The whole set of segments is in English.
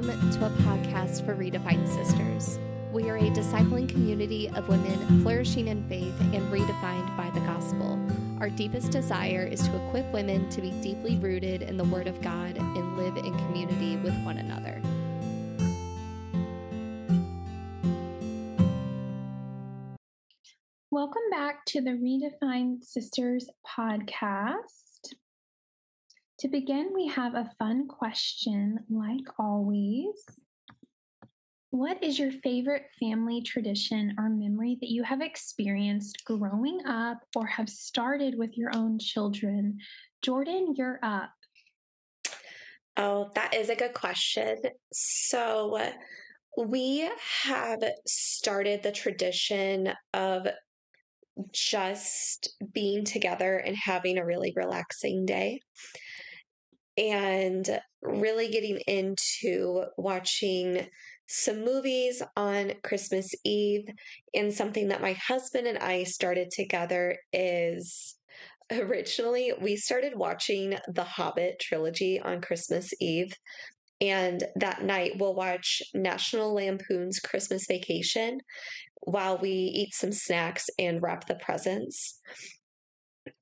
Welcome to a podcast for Redefined Sisters. We are a discipling community of women flourishing in faith and redefined by the gospel. Our deepest desire is to equip women to be deeply rooted in the Word of God and live in community with one another. Welcome back to the Redefined Sisters podcast. To begin, we have a fun question, like always. What is your favorite family tradition or memory that you have experienced growing up or have started with your own children? Jordan, you're up. Oh, that is a good question. So, we have started the tradition of just being together and having a really relaxing day and really getting into watching some movies on Christmas Eve. And something that my husband and I started together is originally we started watching the Hobbit trilogy on Christmas Eve. And that night we'll watch National Lampoon's Christmas Vacation while we eat some snacks and wrap the presents.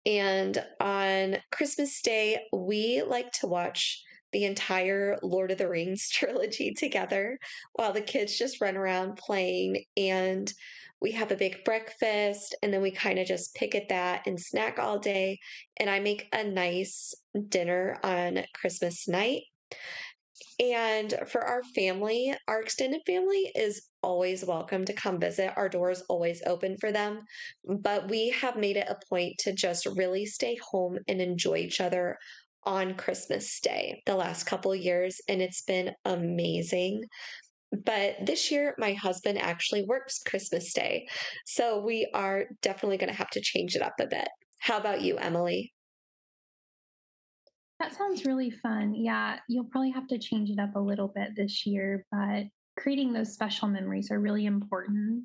And on Christmas Day, we like to watch the entire Lord of the Rings trilogy together while the kids just run around playing. And we have a big breakfast, and then we kind of just pick at that and snack all day. And I make a nice dinner on Christmas night. And for our family, our extended family is always welcome to come visit. Our door is always open for them. But we have made it a point to just really stay home and enjoy each other on Christmas Day the last couple years. And it's been amazing. But this year, my husband actually works Christmas Day. So we are definitely going to have to change it up a bit. How about you, Emily? That sounds really fun. Yeah, you'll probably have to change it up a little bit this year, but creating those special memories are really important.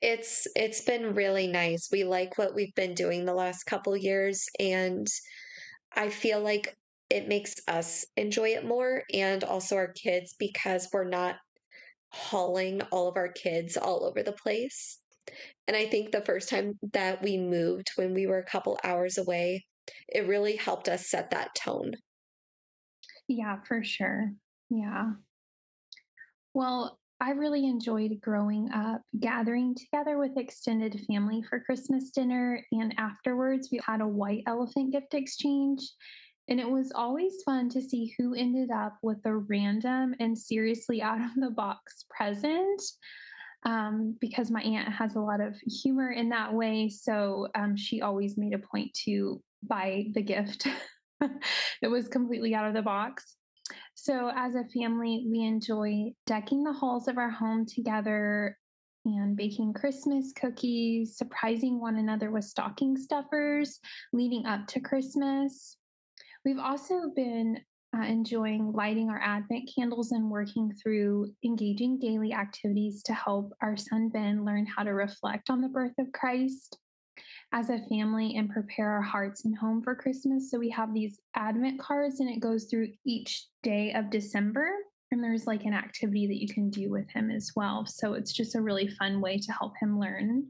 It's it's been really nice. We like what we've been doing the last couple years and I feel like it makes us enjoy it more and also our kids because we're not hauling all of our kids all over the place. And I think the first time that we moved when we were a couple hours away, it really helped us set that tone. Yeah, for sure. Yeah. Well, I really enjoyed growing up, gathering together with extended family for Christmas dinner. And afterwards, we had a white elephant gift exchange. And it was always fun to see who ended up with a random and seriously out of the box present. Um, because my aunt has a lot of humor in that way. So um, she always made a point to buy the gift. it was completely out of the box. So, as a family, we enjoy decking the halls of our home together and baking Christmas cookies, surprising one another with stocking stuffers leading up to Christmas. We've also been uh, enjoying lighting our Advent candles and working through engaging daily activities to help our son Ben learn how to reflect on the birth of Christ as a family and prepare our hearts and home for Christmas. So we have these Advent cards and it goes through each day of December. And there's like an activity that you can do with him as well. So it's just a really fun way to help him learn.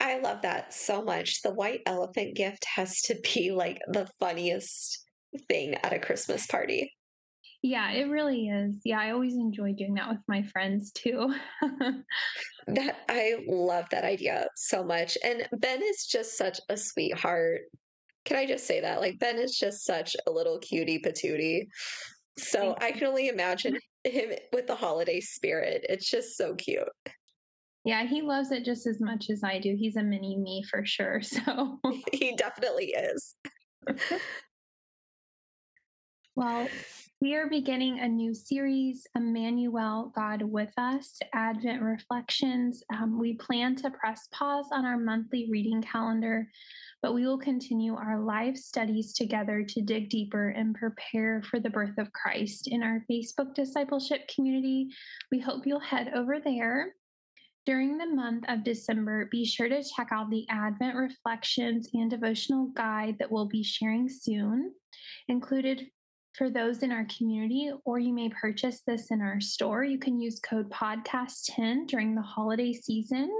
I love that so much. The white elephant gift has to be like the funniest thing at a Christmas party. Yeah, it really is. Yeah, I always enjoy doing that with my friends too. that I love that idea so much. And Ben is just such a sweetheart. Can I just say that? Like Ben is just such a little cutie patootie. So I can only imagine him with the holiday spirit. It's just so cute. Yeah, he loves it just as much as I do. He's a mini me for sure. So he definitely is. well, we are beginning a new series, Emmanuel, God with Us, Advent Reflections. Um, we plan to press pause on our monthly reading calendar, but we will continue our live studies together to dig deeper and prepare for the birth of Christ in our Facebook discipleship community. We hope you'll head over there. During the month of December, be sure to check out the Advent Reflections and devotional guide that we'll be sharing soon. Included For those in our community, or you may purchase this in our store, you can use code podcast10 during the holiday season.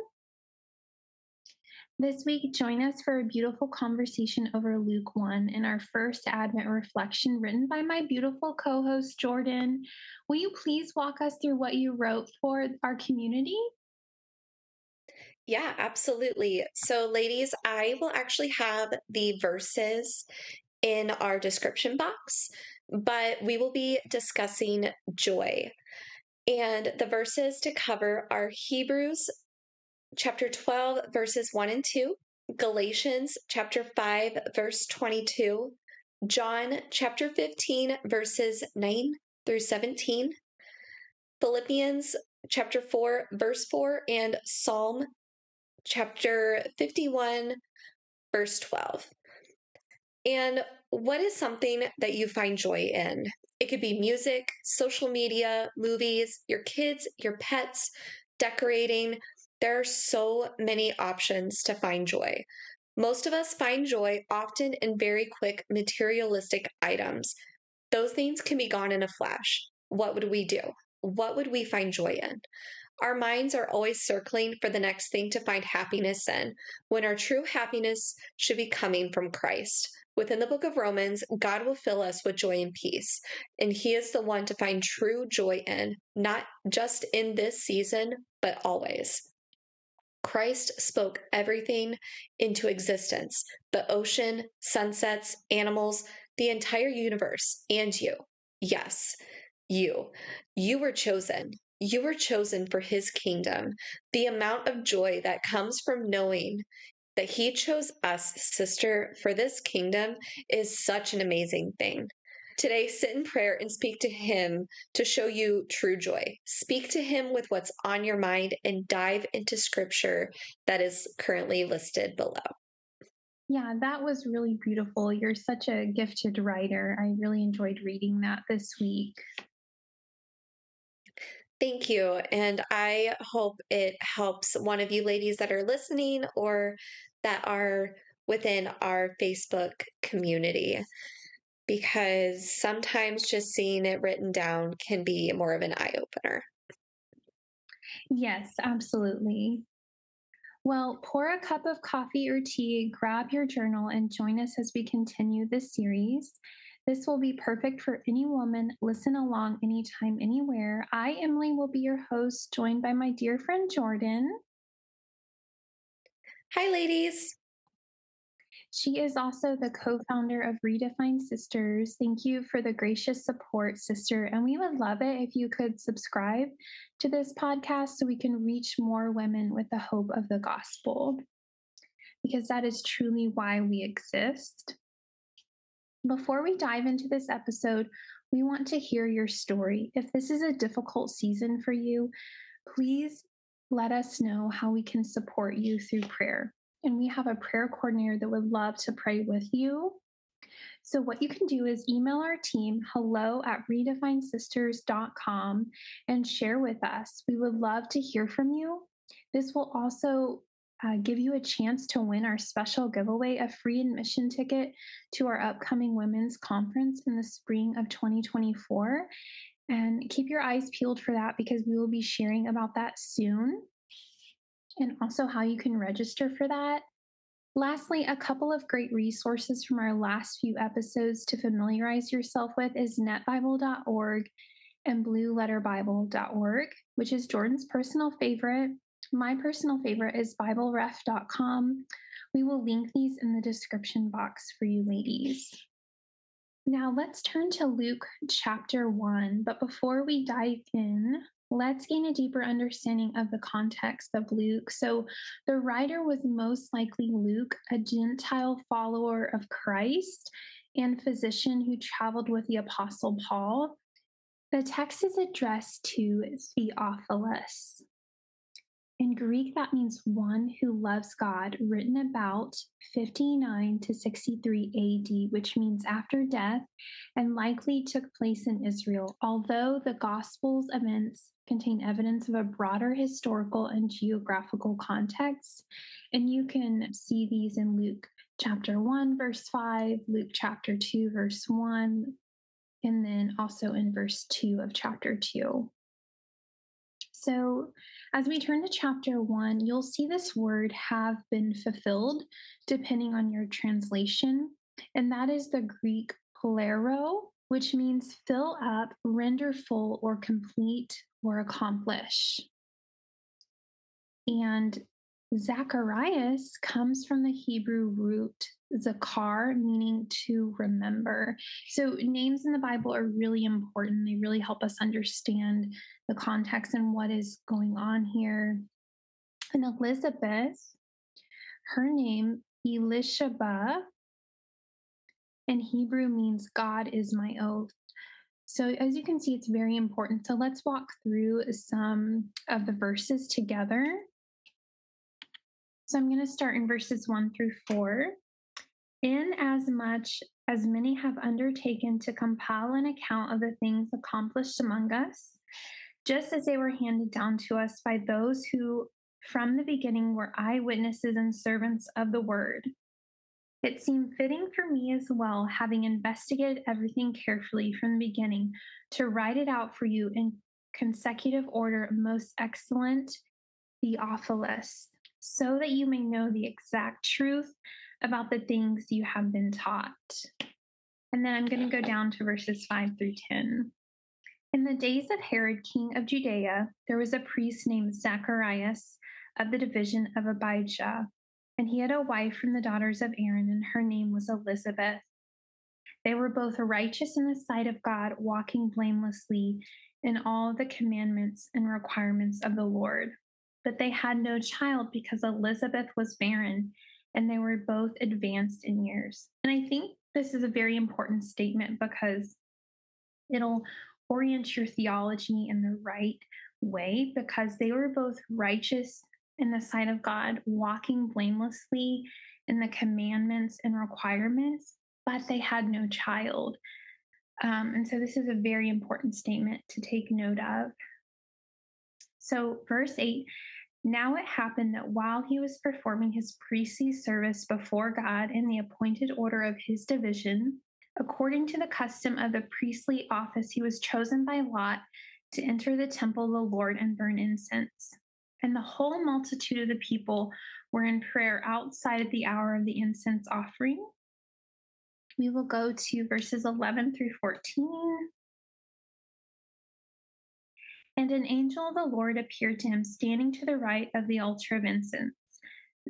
This week, join us for a beautiful conversation over Luke 1 in our first Advent reflection written by my beautiful co host, Jordan. Will you please walk us through what you wrote for our community? Yeah, absolutely. So, ladies, I will actually have the verses in our description box but we will be discussing joy. And the verses to cover are Hebrews chapter 12, verses 1 and 2, Galatians chapter 5, verse 22, John chapter 15, verses 9 through 17, Philippians chapter 4, verse 4, and Psalm chapter 51, verse 12. And what is something that you find joy in? It could be music, social media, movies, your kids, your pets, decorating. There are so many options to find joy. Most of us find joy often in very quick materialistic items. Those things can be gone in a flash. What would we do? What would we find joy in? Our minds are always circling for the next thing to find happiness in, when our true happiness should be coming from Christ. Within the book of Romans, God will fill us with joy and peace. And He is the one to find true joy in, not just in this season, but always. Christ spoke everything into existence the ocean, sunsets, animals, the entire universe, and you. Yes, you. You were chosen. You were chosen for his kingdom. The amount of joy that comes from knowing that he chose us, sister, for this kingdom is such an amazing thing. Today, sit in prayer and speak to Him to show you true joy. Speak to Him with what's on your mind and dive into scripture that is currently listed below. Yeah, that was really beautiful. You're such a gifted writer. I really enjoyed reading that this week. Thank you. And I hope it helps one of you ladies that are listening or that are within our Facebook community because sometimes just seeing it written down can be more of an eye opener. Yes, absolutely. Well, pour a cup of coffee or tea, grab your journal, and join us as we continue this series. This will be perfect for any woman. Listen along anytime, anywhere. I, Emily, will be your host, joined by my dear friend Jordan. Hi, ladies. She is also the co founder of Redefined Sisters. Thank you for the gracious support, sister. And we would love it if you could subscribe to this podcast so we can reach more women with the hope of the gospel, because that is truly why we exist. Before we dive into this episode, we want to hear your story. If this is a difficult season for you, please let us know how we can support you through prayer. And we have a prayer coordinator that would love to pray with you. So, what you can do is email our team hello at redefinedsisters.com and share with us. We would love to hear from you. This will also uh, give you a chance to win our special giveaway a free admission ticket to our upcoming women's conference in the spring of 2024. And keep your eyes peeled for that because we will be sharing about that soon and also how you can register for that. Lastly, a couple of great resources from our last few episodes to familiarize yourself with is netbible.org and blueletterbible.org, which is Jordan's personal favorite. My personal favorite is bibleref.com. We will link these in the description box for you ladies. Now let's turn to Luke chapter 1. But before we dive in, let's gain a deeper understanding of the context of Luke. So, the writer was most likely Luke, a Gentile follower of Christ and physician who traveled with the Apostle Paul. The text is addressed to Theophilus. In Greek, that means one who loves God, written about 59 to 63 AD, which means after death, and likely took place in Israel. Although the Gospels events contain evidence of a broader historical and geographical context, and you can see these in Luke chapter 1, verse 5, Luke chapter 2, verse 1, and then also in verse 2 of chapter 2. So, as we turn to chapter 1, you'll see this word have been fulfilled depending on your translation, and that is the Greek plero, which means fill up, render full, or complete, or accomplish. And Zacharias comes from the Hebrew root zakar, meaning to remember. So, names in the Bible are really important. They really help us understand the context and what is going on here. And Elizabeth, her name, Elishaba, in Hebrew means God is my oath. So, as you can see, it's very important. So, let's walk through some of the verses together. So, I'm going to start in verses one through four. In as much as many have undertaken to compile an account of the things accomplished among us, just as they were handed down to us by those who from the beginning were eyewitnesses and servants of the word. It seemed fitting for me as well, having investigated everything carefully from the beginning, to write it out for you in consecutive order, most excellent Theophilus, so that you may know the exact truth about the things you have been taught. And then I'm going to go down to verses 5 through 10. In the days of Herod, king of Judea, there was a priest named Zacharias of the division of Abijah, and he had a wife from the daughters of Aaron, and her name was Elizabeth. They were both righteous in the sight of God, walking blamelessly in all the commandments and requirements of the Lord. But they had no child because Elizabeth was barren and they were both advanced in years. And I think this is a very important statement because it'll orient your theology in the right way because they were both righteous in the sight of God, walking blamelessly in the commandments and requirements, but they had no child. Um, and so this is a very important statement to take note of. So, verse 8 now it happened that while he was performing his priestly service before God in the appointed order of his division, according to the custom of the priestly office, he was chosen by Lot to enter the temple of the Lord and burn incense. And the whole multitude of the people were in prayer outside at the hour of the incense offering. We will go to verses 11 through 14. And an angel of the Lord appeared to him, standing to the right of the altar of incense.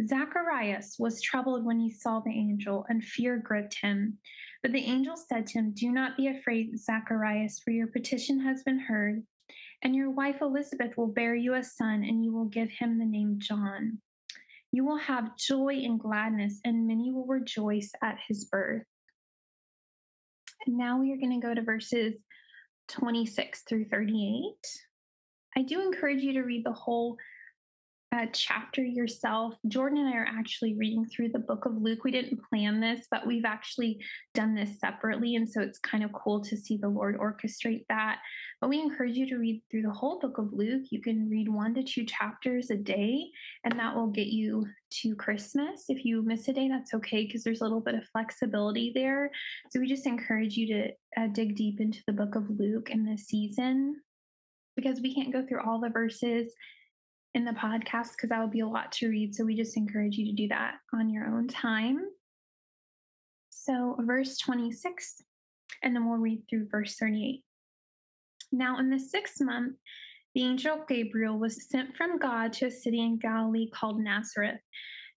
Zacharias was troubled when he saw the angel, and fear gripped him. But the angel said to him, Do not be afraid, Zacharias, for your petition has been heard, and your wife Elizabeth will bear you a son, and you will give him the name John. You will have joy and gladness, and many will rejoice at his birth. And now we are going to go to verses 26 through 38. I do encourage you to read the whole uh, chapter yourself. Jordan and I are actually reading through the book of Luke. We didn't plan this, but we've actually done this separately. And so it's kind of cool to see the Lord orchestrate that. But we encourage you to read through the whole book of Luke. You can read one to two chapters a day, and that will get you to Christmas. If you miss a day, that's okay because there's a little bit of flexibility there. So we just encourage you to uh, dig deep into the book of Luke in this season because we can't go through all the verses in the podcast because that would be a lot to read. So we just encourage you to do that on your own time. So, verse 26, and then we'll read through verse 38. Now, in the sixth month, the angel Gabriel was sent from God to a city in Galilee called Nazareth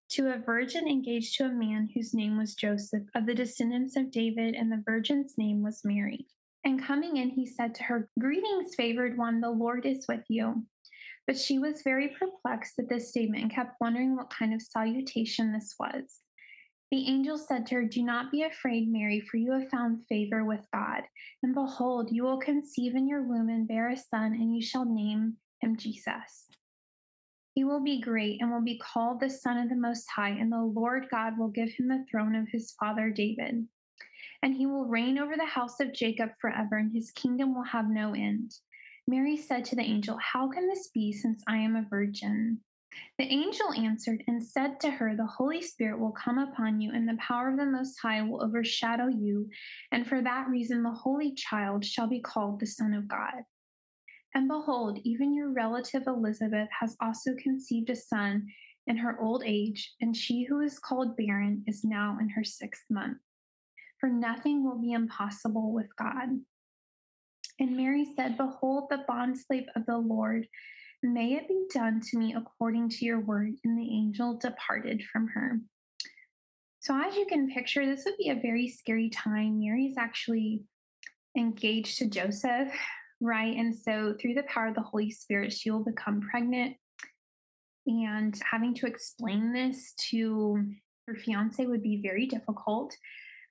to a virgin engaged to a man whose name was Joseph of the descendants of David, and the virgin's name was Mary. And coming in, he said to her, Greetings, favored one, the Lord is with you. But she was very perplexed at this statement and kept wondering what kind of salutation this was. The angel said to her, Do not be afraid, Mary, for you have found favor with God. And behold, you will conceive in your womb and bear a son, and you shall name him Jesus. He will be great and will be called the Son of the Most High, and the Lord God will give him the throne of his father David and he will reign over the house of Jacob forever, and his kingdom will have no end. Mary said to the angel, How can this be since I am a virgin? The angel answered and said to her, The Holy Spirit will come upon you, and the power of the Most High will overshadow you. And for that reason, the Holy Child shall be called the Son of God. And behold, even your relative Elizabeth has also conceived a son in her old age, and she who is called barren is now in her sixth month. For nothing will be impossible with God. And Mary said, Behold, the bondslave of the Lord May it be done to me according to your word. And the angel departed from her. So, as you can picture, this would be a very scary time. Mary is actually engaged to Joseph, right? And so, through the power of the Holy Spirit, she will become pregnant. And having to explain this to her fiance would be very difficult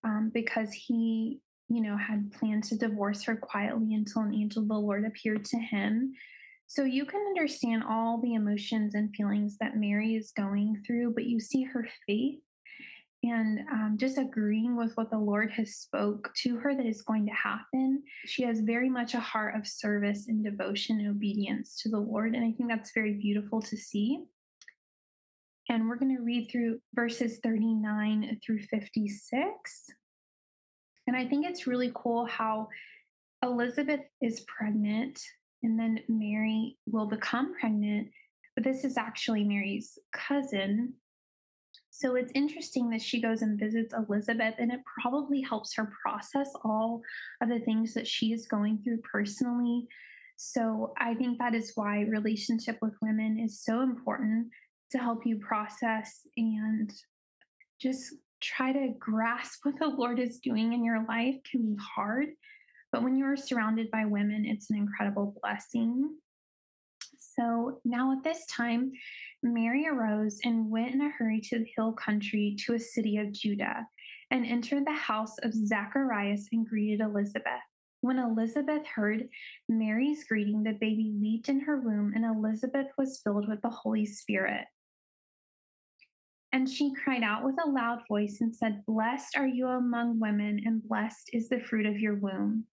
um, because he, you know, had planned to divorce her quietly until an angel of the Lord appeared to him so you can understand all the emotions and feelings that Mary is going through, but you see her faith and um, just agreeing with what the Lord has spoke to her that is going to happen. She has very much a heart of service and devotion and obedience to the Lord, and I think that's very beautiful to see. And we're going to read through verses 39 through 56. And I think it's really cool how Elizabeth is pregnant and then Mary will become pregnant. But this is actually Mary's cousin. So it's interesting that she goes and visits Elizabeth, and it probably helps her process all of the things that she is going through personally. So I think that is why relationship with women is so important to help you process and just try to grasp what the Lord is doing in your life can be hard. But when you are surrounded by women, it's an incredible blessing. So now at this time, Mary arose and went in a hurry to the hill country to a city of Judah and entered the house of Zacharias and greeted Elizabeth. When Elizabeth heard Mary's greeting, the baby leaped in her womb, and Elizabeth was filled with the Holy Spirit. And she cried out with a loud voice and said, Blessed are you among women, and blessed is the fruit of your womb.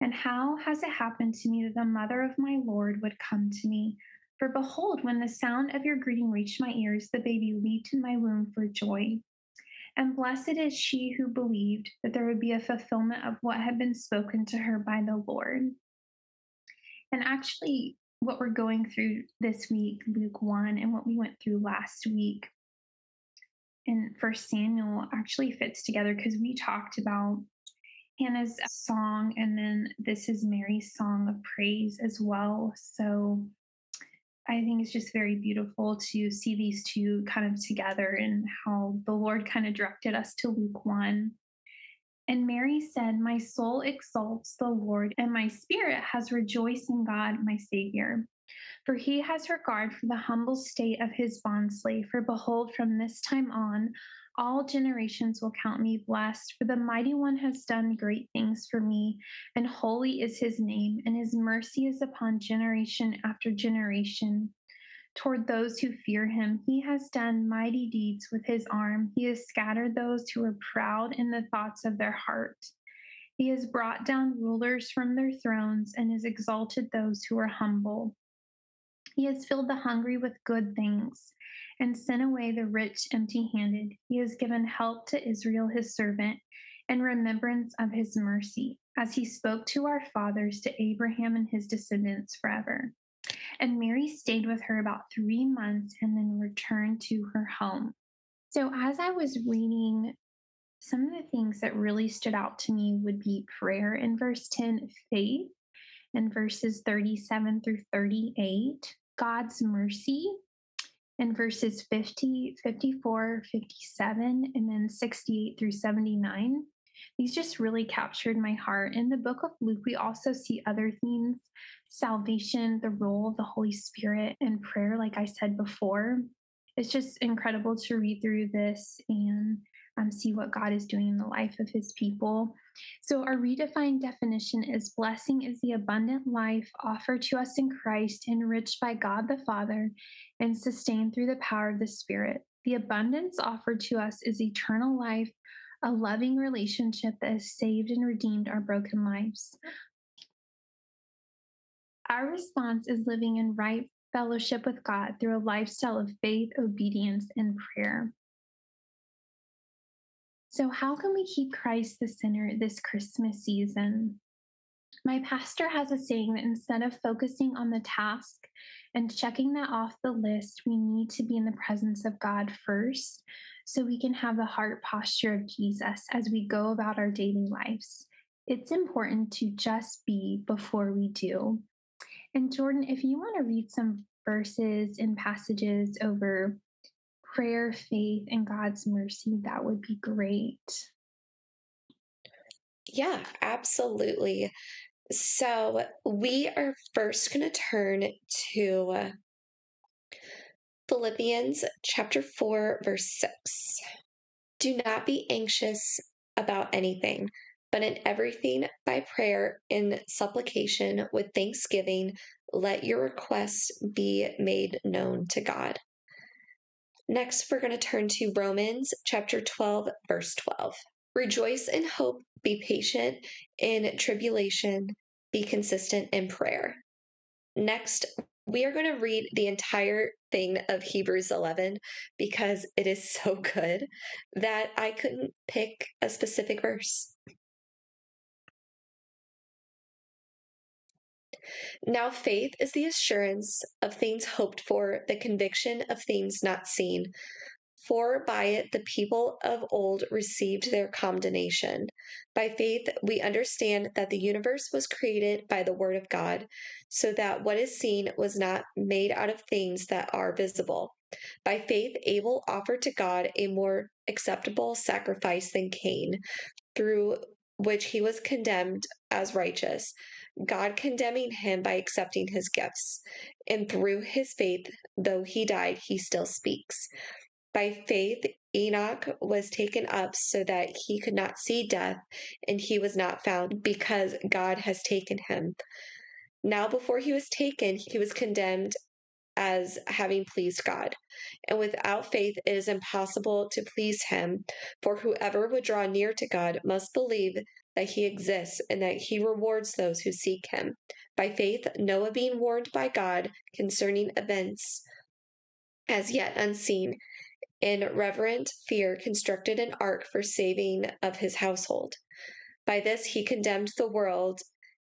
And how has it happened to me that the mother of my Lord would come to me? For behold, when the sound of your greeting reached my ears, the baby leaped in my womb for joy. And blessed is she who believed that there would be a fulfillment of what had been spoken to her by the Lord. And actually, what we're going through this week, Luke 1, and what we went through last week in First Samuel actually fits together because we talked about Hannah's song, and then this is Mary's song of praise as well. So I think it's just very beautiful to see these two kind of together and how the Lord kind of directed us to Luke 1. And Mary said, My soul exalts the Lord, and my spirit has rejoiced in God, my Savior. For he has regard for the humble state of his bondslave. For behold, from this time on, all generations will count me blessed, for the mighty one has done great things for me, and holy is his name, and his mercy is upon generation after generation. Toward those who fear him, he has done mighty deeds with his arm. He has scattered those who are proud in the thoughts of their heart. He has brought down rulers from their thrones and has exalted those who are humble. He has filled the hungry with good things and sent away the rich empty handed. He has given help to Israel, his servant, and remembrance of his mercy, as he spoke to our fathers, to Abraham and his descendants forever. And Mary stayed with her about three months and then returned to her home. So, as I was reading, some of the things that really stood out to me would be prayer in verse 10, faith in verses 37 through 38, God's mercy in verses 50, 54, 57, and then 68 through 79. These just really captured my heart. In the book of Luke, we also see other themes salvation, the role of the Holy Spirit, and prayer, like I said before. It's just incredible to read through this and um, see what God is doing in the life of his people. So, our redefined definition is blessing is the abundant life offered to us in Christ, enriched by God the Father, and sustained through the power of the Spirit. The abundance offered to us is eternal life, a loving relationship that has saved and redeemed our broken lives. Our response is living in right fellowship with God through a lifestyle of faith, obedience, and prayer. So, how can we keep Christ the center this Christmas season? My pastor has a saying that instead of focusing on the task and checking that off the list, we need to be in the presence of God first so we can have the heart posture of Jesus as we go about our daily lives. It's important to just be before we do. And Jordan, if you want to read some verses and passages over prayer, faith, and God's mercy, that would be great. Yeah, absolutely. So we are first going to turn to Philippians chapter 4, verse 6. Do not be anxious about anything, but in everything by prayer and supplication with thanksgiving, let your requests be made known to God. Next, we're going to turn to Romans chapter 12, verse 12. Rejoice in hope, be patient in tribulation, be consistent in prayer. Next, we are going to read the entire thing of Hebrews 11 because it is so good that I couldn't pick a specific verse. Now, faith is the assurance of things hoped for, the conviction of things not seen. For by it the people of old received their condemnation. By faith, we understand that the universe was created by the Word of God, so that what is seen was not made out of things that are visible. By faith, Abel offered to God a more acceptable sacrifice than Cain, through which he was condemned as righteous, God condemning him by accepting his gifts. And through his faith, though he died, he still speaks. By faith, Enoch was taken up so that he could not see death, and he was not found because God has taken him. Now, before he was taken, he was condemned as having pleased God. And without faith, it is impossible to please him, for whoever would draw near to God must believe that he exists and that he rewards those who seek him. By faith, Noah, being warned by God concerning events as yet unseen, in reverent fear constructed an ark for saving of his household. By this he condemned the world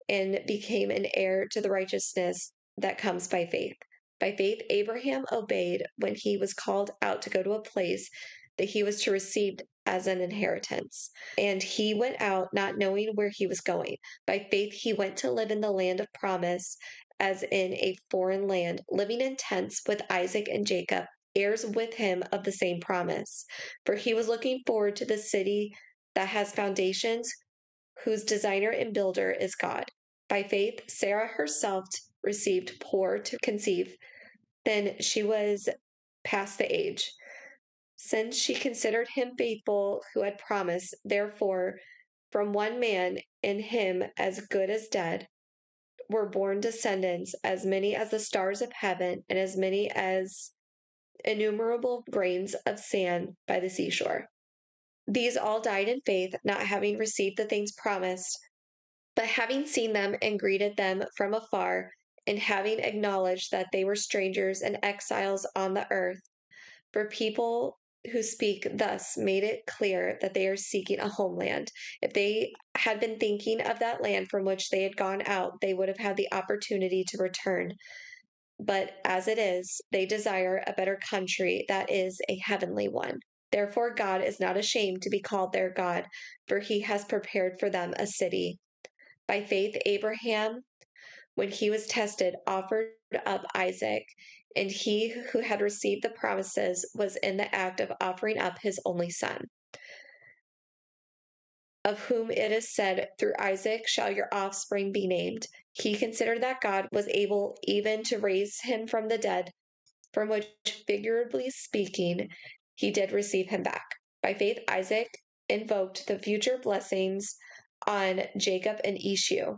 and became an heir to the righteousness that comes by faith. By faith, Abraham obeyed when he was called out to go to a place that he was to receive as an inheritance. And he went out not knowing where he was going. By faith, he went to live in the land of promise, as in a foreign land, living in tents with Isaac and Jacob heirs with him of the same promise. For he was looking forward to the city that has foundations, whose designer and builder is God. By faith, Sarah herself received poor to conceive. Then she was past the age. Since she considered him faithful who had promised, therefore, from one man in him as good as dead, were born descendants as many as the stars of heaven and as many as innumerable grains of sand by the seashore. These all died in faith, not having received the things promised, but having seen them and greeted them from afar, and having acknowledged that they were strangers and exiles on the earth. For people who speak thus made it clear that they are seeking a homeland. If they had been thinking of that land from which they had gone out, they would have had the opportunity to return. But as it is, they desire a better country that is a heavenly one. Therefore, God is not ashamed to be called their God, for he has prepared for them a city. By faith, Abraham, when he was tested, offered up Isaac, and he who had received the promises was in the act of offering up his only son of whom it is said, Through Isaac shall your offspring be named. He considered that God was able even to raise him from the dead, from which, figuratively speaking, he did receive him back. By faith, Isaac invoked the future blessings on Jacob and Esau.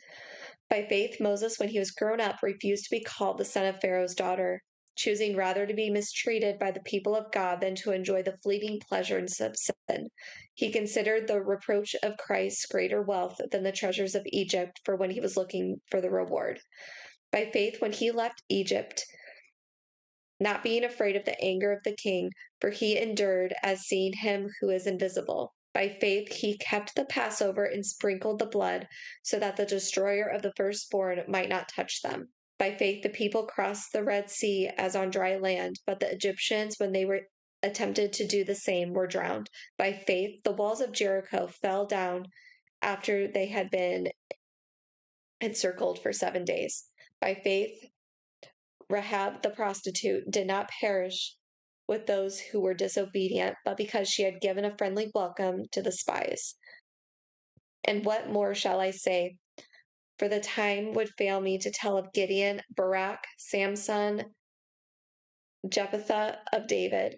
By faith, Moses, when he was grown up, refused to be called the son of Pharaoh's daughter, choosing rather to be mistreated by the people of God than to enjoy the fleeting pleasures of sin. He considered the reproach of Christ greater wealth than the treasures of Egypt, for when he was looking for the reward. By faith, when he left Egypt, not being afraid of the anger of the king, for he endured as seeing him who is invisible. By faith, he kept the Passover and sprinkled the blood so that the destroyer of the firstborn might not touch them. By faith, the people crossed the Red Sea as on dry land, but the Egyptians, when they were attempted to do the same, were drowned. By faith, the walls of Jericho fell down after they had been encircled for seven days. By faith, Rahab the prostitute did not perish with those who were disobedient, but because she had given a friendly welcome to the spies. And what more shall I say? For the time would fail me to tell of Gideon, Barak, Samson, Jephthah of David,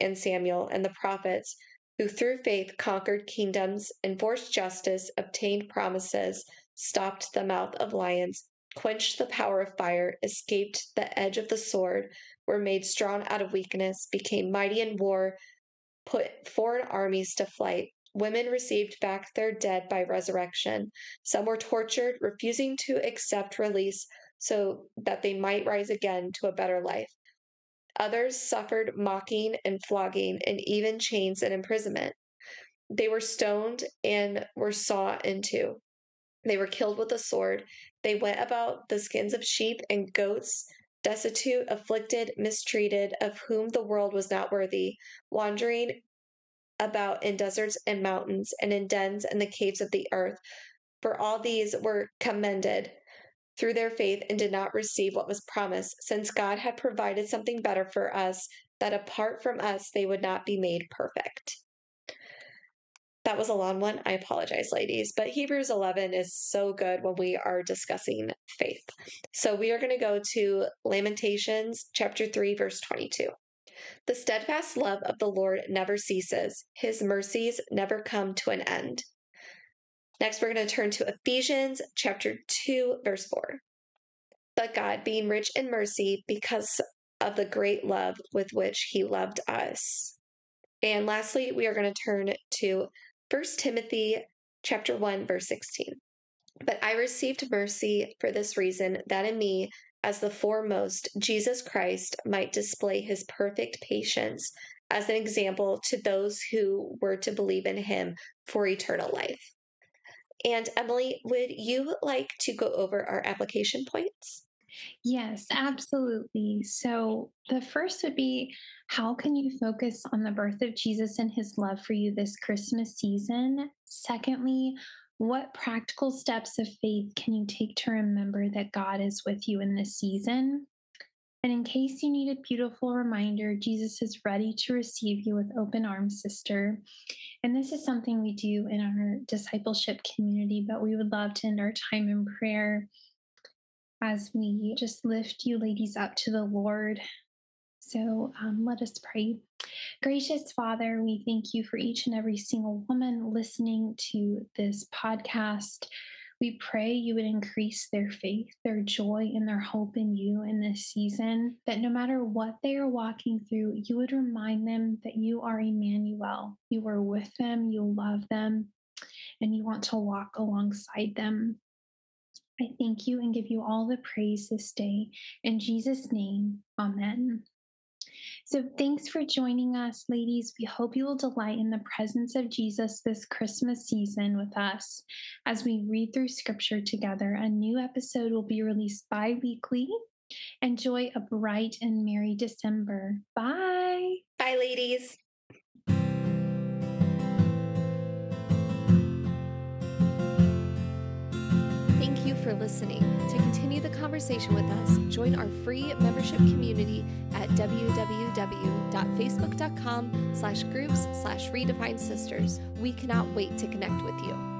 and Samuel, and the prophets, who through faith conquered kingdoms, enforced justice, obtained promises, stopped the mouth of lions, quenched the power of fire, escaped the edge of the sword, were made strong out of weakness, became mighty in war, put foreign armies to flight. Women received back their dead by resurrection. Some were tortured, refusing to accept release so that they might rise again to a better life. Others suffered mocking and flogging, and even chains and imprisonment. They were stoned and were sawn into. They were killed with a sword. They went about the skins of sheep and goats destitute, afflicted, mistreated, of whom the world was not worthy, wandering about in deserts and mountains, and in dens and the caves of the earth. For all these were commended through their faith and did not receive what was promised, since God had provided something better for us, that apart from us they would not be made perfect. That was a long one. I apologize, ladies. But Hebrews 11 is so good when we are discussing faith. So we are going to go to Lamentations chapter 3, verse 22. The steadfast love of the Lord never ceases, his mercies never come to an end. Next, we're going to turn to Ephesians chapter 2, verse 4. But God, being rich in mercy, because of the great love with which he loved us. And lastly, we are going to turn to 1 Timothy chapter 1 verse 16. But I received mercy for this reason that in me as the foremost Jesus Christ might display his perfect patience as an example to those who were to believe in him for eternal life. And Emily, would you like to go over our application points? Yes, absolutely. So the first would be how can you focus on the birth of Jesus and his love for you this Christmas season? Secondly, what practical steps of faith can you take to remember that God is with you in this season? And in case you need a beautiful reminder, Jesus is ready to receive you with open arms, sister. And this is something we do in our discipleship community, but we would love to end our time in prayer as we just lift you ladies up to the Lord. So um, let us pray. Gracious Father, we thank you for each and every single woman listening to this podcast. We pray you would increase their faith, their joy, and their hope in you in this season. That no matter what they are walking through, you would remind them that you are Emmanuel. You are with them, you love them, and you want to walk alongside them. I thank you and give you all the praise this day. In Jesus' name, amen. So, thanks for joining us, ladies. We hope you will delight in the presence of Jesus this Christmas season with us as we read through scripture together. A new episode will be released bi weekly. Enjoy a bright and merry December. Bye. Bye, ladies. For listening. To continue the conversation with us, join our free membership community at www.facebook.com slash groups slash redefined sisters. We cannot wait to connect with you.